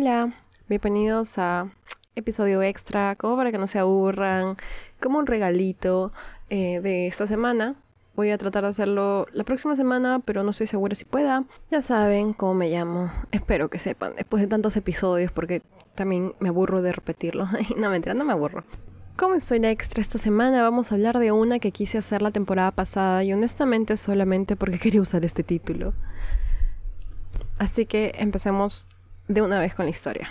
Hola, bienvenidos a episodio extra, como para que no se aburran, como un regalito eh, de esta semana. Voy a tratar de hacerlo la próxima semana, pero no estoy segura si pueda. Ya saben cómo me llamo. Espero que sepan después de tantos episodios, porque también me aburro de repetirlo. no, mentira, no me aburro. Como historia extra esta semana vamos a hablar de una que quise hacer la temporada pasada y honestamente solamente porque quería usar este título. Así que empecemos de una vez con la historia.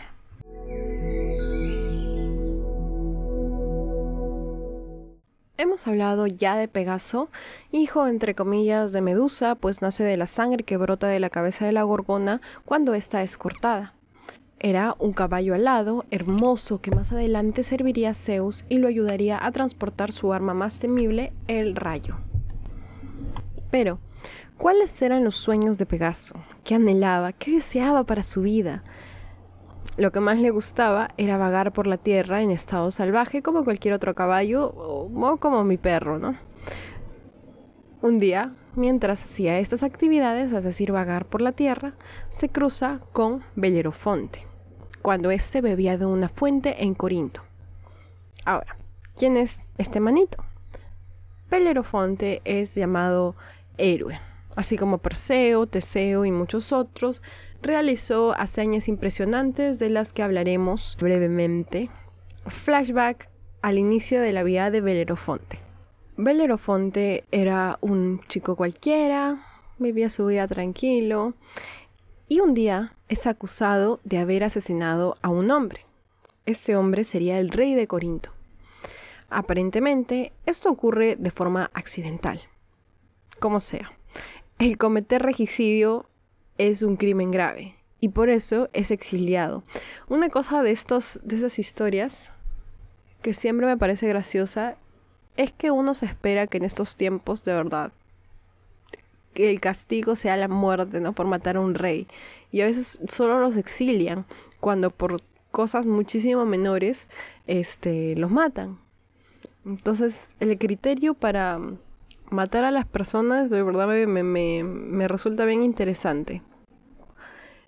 Hemos hablado ya de Pegaso, hijo entre comillas de Medusa, pues nace de la sangre que brota de la cabeza de la gorgona cuando ésta es cortada. Era un caballo alado, hermoso, que más adelante serviría a Zeus y lo ayudaría a transportar su arma más temible, el rayo. Pero, ¿cuáles eran los sueños de Pegaso? ¿Qué anhelaba? ¿Qué deseaba para su vida? Lo que más le gustaba era vagar por la tierra en estado salvaje como cualquier otro caballo o como mi perro, ¿no? Un día, mientras hacía estas actividades, es decir, vagar por la tierra, se cruza con Bellerofonte, cuando éste bebía de una fuente en Corinto. Ahora, ¿quién es este manito? Bellerofonte es llamado héroe, así como Perseo, Teseo y muchos otros, realizó hazañas impresionantes de las que hablaremos brevemente. Flashback al inicio de la vida de Belerofonte. Belerofonte era un chico cualquiera, vivía su vida tranquilo y un día es acusado de haber asesinado a un hombre. Este hombre sería el rey de Corinto. Aparentemente, esto ocurre de forma accidental. Como sea, el cometer regicidio es un crimen grave y por eso es exiliado. Una cosa de, estos, de esas historias que siempre me parece graciosa es que uno se espera que en estos tiempos de verdad que el castigo sea la muerte, ¿no? Por matar a un rey. Y a veces solo los exilian cuando por cosas muchísimo menores este, los matan. Entonces, el criterio para matar a las personas de verdad me, me, me resulta bien interesante.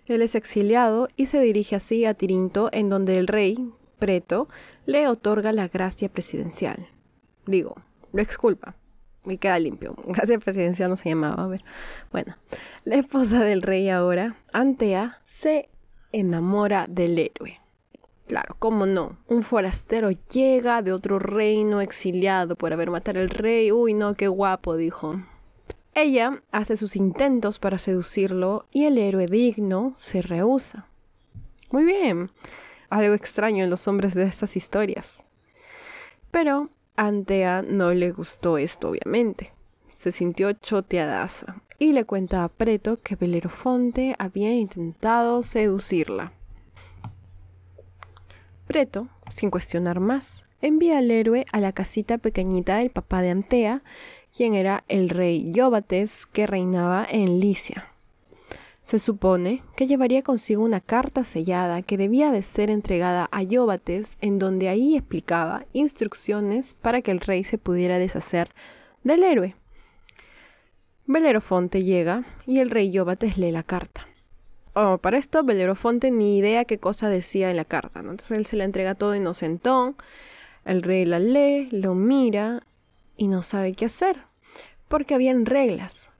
Él es exiliado y se dirige así a Tirinto, en donde el rey, Preto, le otorga la gracia presidencial. Digo, lo exculpa. Y queda limpio. Gracia presidencial no se llamaba. A ver. Bueno, la esposa del rey ahora, Antea, se enamora del héroe. Claro, cómo no. Un forastero llega de otro reino exiliado por haber matado al rey. Uy, no, qué guapo, dijo. Ella hace sus intentos para seducirlo y el héroe digno se rehúsa. Muy bien, algo extraño en los hombres de estas historias. Pero Antea no le gustó esto, obviamente. Se sintió choteadaza y le cuenta a Preto que Belerofonte había intentado seducirla. Preto, sin cuestionar más, envía al héroe a la casita pequeñita del papá de Antea quien era el rey Yóbates que reinaba en Licia. Se supone que llevaría consigo una carta sellada que debía de ser entregada a Yóbates, en donde ahí explicaba instrucciones para que el rey se pudiera deshacer del héroe. Belerofonte llega y el rey Yóbates lee la carta. Oh, para esto Belerofonte ni idea qué cosa decía en la carta, entonces él se la entrega todo inocentón, el rey la lee, lo mira y no sabe qué hacer, porque habían reglas.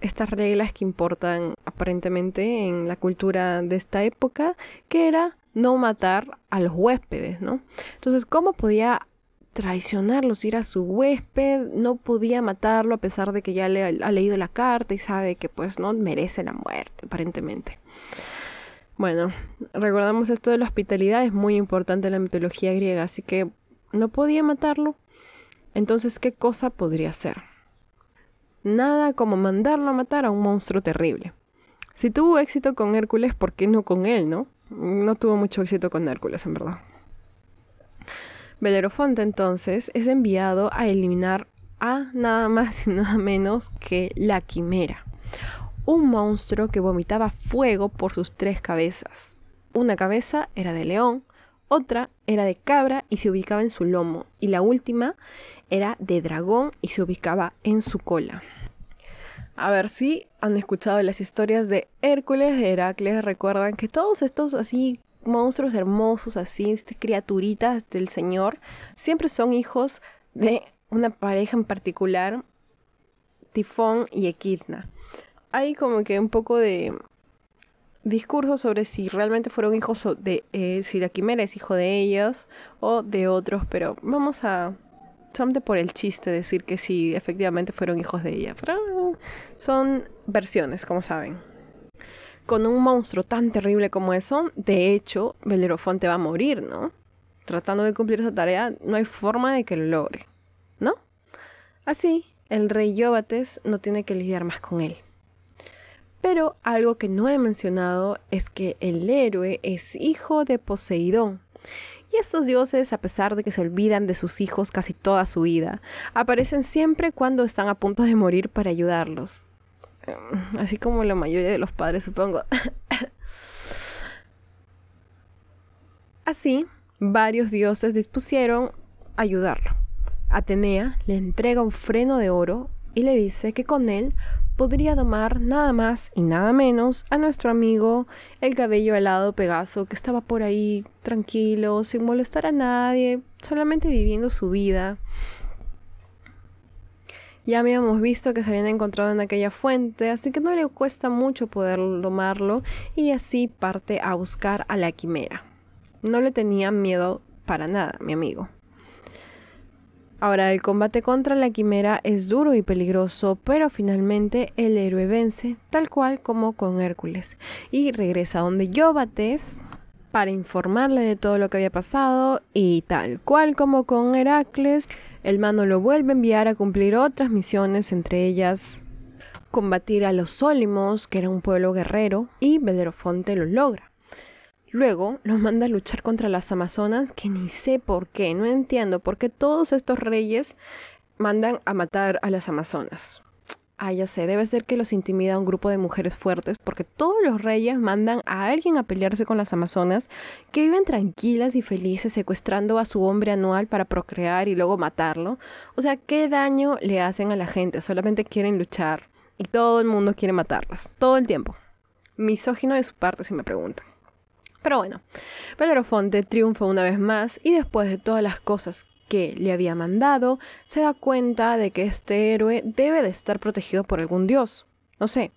Estas reglas que importan aparentemente en la cultura de esta época, que era no matar a los huéspedes, ¿no? Entonces, ¿cómo podía traicionarlos, ir a su huésped? No podía matarlo a pesar de que ya le ha leído la carta y sabe que pues no merece la muerte, aparentemente. Bueno, recordamos esto de la hospitalidad, es muy importante en la mitología griega, así que no podía matarlo, entonces, ¿qué cosa podría ser? Nada como mandarlo a matar a un monstruo terrible. Si tuvo éxito con Hércules, ¿por qué no con él, no? No tuvo mucho éxito con Hércules, en verdad. Belerofonte entonces es enviado a eliminar a nada más y nada menos que la quimera, un monstruo que vomitaba fuego por sus tres cabezas. Una cabeza era de león, otra era de cabra y se ubicaba en su lomo, y la última era de dragón y se ubicaba en su cola. A ver si han escuchado las historias de Hércules, de Heracles, recuerdan que todos estos así monstruos hermosos, así, este, criaturitas del Señor, siempre son hijos de una pareja en particular, Tifón y Equidna. Hay como que un poco de discurso sobre si realmente fueron hijos de, eh, si la quimera es hijo de ellos o de otros, pero vamos a solamente por el chiste decir que sí, efectivamente fueron hijos de ella. Pero son versiones, como saben. Con un monstruo tan terrible como eso, de hecho, Belerofonte va a morir, ¿no? Tratando de cumplir esa tarea, no hay forma de que lo logre, ¿no? Así, el rey Yóbates no tiene que lidiar más con él. Pero algo que no he mencionado es que el héroe es hijo de Poseidón y estos dioses, a pesar de que se olvidan de sus hijos casi toda su vida, aparecen siempre cuando están a punto de morir para ayudarlos. Mm, así como la mayoría de los padres, supongo. Así, varios dioses dispusieron ayudarlo. Atenea le entrega un freno de oro y le dice que con él podría domar nada más y nada menos a nuestro amigo el cabello helado Pegaso que estaba por ahí tranquilo, sin molestar a nadie, solamente viviendo su vida. Ya habíamos visto que se habían encontrado en aquella fuente, así que no le cuesta mucho poder domarlo y así parte a buscar a la quimera. No le tenía miedo para nada, mi amigo. Ahora, el combate contra la quimera es duro y peligroso, pero finalmente el héroe vence, tal cual como con Hércules, y regresa donde Yóbates para informarle de todo lo que había pasado, y tal cual como con Heracles, el mano lo vuelve a enviar a cumplir otras misiones, entre ellas combatir a los Sólimos, que era un pueblo guerrero, y Belerofonte lo logra. Luego los manda a luchar contra las Amazonas, que ni sé por qué, no entiendo por qué todos estos reyes mandan a matar a las Amazonas. Ah, ya sé, debe ser que los intimida un grupo de mujeres fuertes, porque todos los reyes mandan a alguien a pelearse con las Amazonas, que viven tranquilas y felices secuestrando a su hombre anual para procrear y luego matarlo. O sea, ¿qué daño le hacen a la gente? Solamente quieren luchar y todo el mundo quiere matarlas, todo el tiempo. Misógino de su parte, si me preguntan. Pero bueno, Belerofonte triunfa una vez más y después de todas las cosas que le había mandado, se da cuenta de que este héroe debe de estar protegido por algún dios. No sé,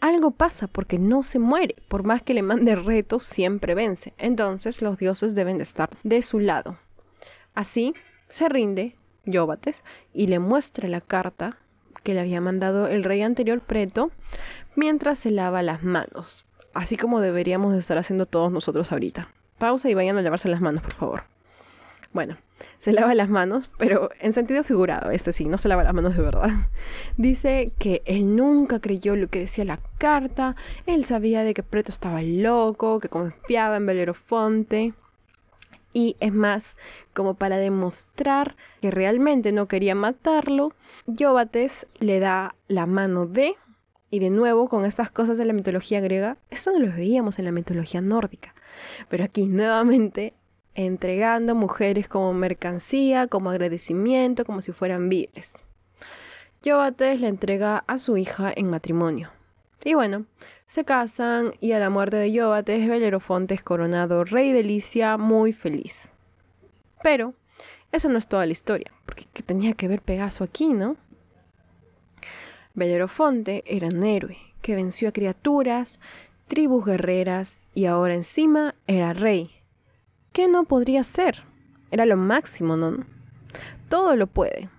algo pasa porque no se muere, por más que le mande retos, siempre vence. Entonces los dioses deben de estar de su lado. Así se rinde Yóbates y le muestra la carta que le había mandado el rey anterior Preto mientras se lava las manos así como deberíamos de estar haciendo todos nosotros ahorita. Pausa y vayan a lavarse las manos, por favor. Bueno, se lava las manos, pero en sentido figurado, este sí, no se lava las manos de verdad. Dice que él nunca creyó lo que decía la carta, él sabía de que Preto estaba loco, que confiaba en Belerofonte. Y es más, como para demostrar que realmente no quería matarlo, Yóbates le da la mano de y de nuevo, con estas cosas de la mitología griega, esto no lo veíamos en la mitología nórdica. Pero aquí nuevamente entregando mujeres como mercancía, como agradecimiento, como si fueran viles. Yobates le entrega a su hija en matrimonio. Y bueno, se casan y a la muerte de Yobates, Belerofonte es coronado rey de Licia muy feliz. Pero esa no es toda la historia, porque tenía que ver Pegaso aquí, ¿no? Belerofonte era un héroe que venció a criaturas, tribus guerreras y ahora encima era rey. ¿Qué no podría ser? Era lo máximo, ¿no? Todo lo puede.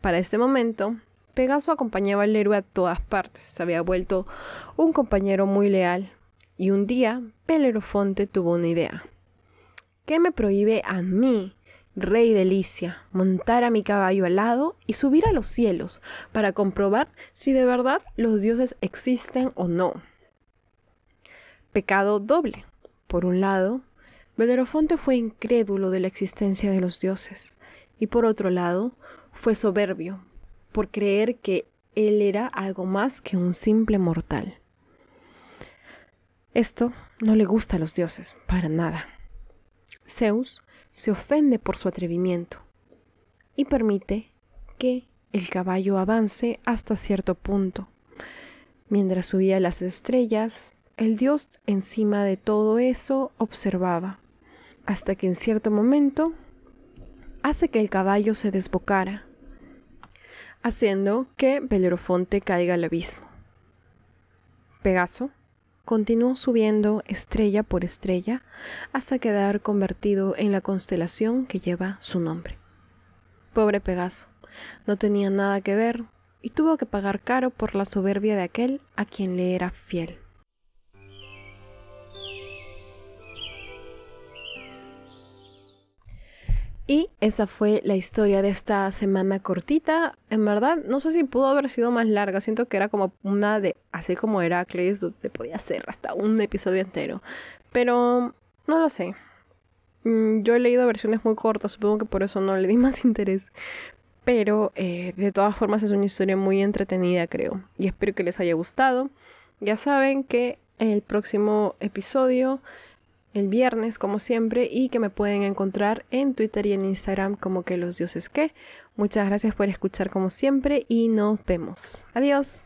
Para este momento, Pegaso acompañaba al héroe a todas partes. Se había vuelto un compañero muy leal. Y un día, Belerofonte tuvo una idea. ¿Qué me prohíbe a mí rey de Licia, montar a mi caballo al lado y subir a los cielos para comprobar si de verdad los dioses existen o no. Pecado doble. Por un lado, Belerofonte fue incrédulo de la existencia de los dioses y por otro lado, fue soberbio por creer que él era algo más que un simple mortal. Esto no le gusta a los dioses, para nada. Zeus se ofende por su atrevimiento y permite que el caballo avance hasta cierto punto, Mientras subía las estrellas, el dios encima de todo eso observaba, hasta que en cierto momento hace que el caballo se desbocara, haciendo que Belerofonte caiga al abismo. Pegaso continuó subiendo estrella por estrella hasta quedar convertido en la constelación que lleva su nombre. Pobre Pegaso, no tenía nada que ver y tuvo que pagar caro por la soberbia de aquel a quien le era fiel. Y esa fue la historia de esta semana cortita. En verdad, no sé si pudo haber sido más larga. Siento que era como una de, así como Heracles, donde podía ser hasta un episodio entero. Pero no lo sé. Mm, yo he leído versiones muy cortas, supongo que por eso no le di más interés. Pero eh, de todas formas es una historia muy entretenida, creo. Y espero que les haya gustado. Ya saben que el próximo episodio el viernes como siempre y que me pueden encontrar en Twitter y en Instagram como que los dioses que. Muchas gracias por escuchar como siempre y nos vemos. Adiós.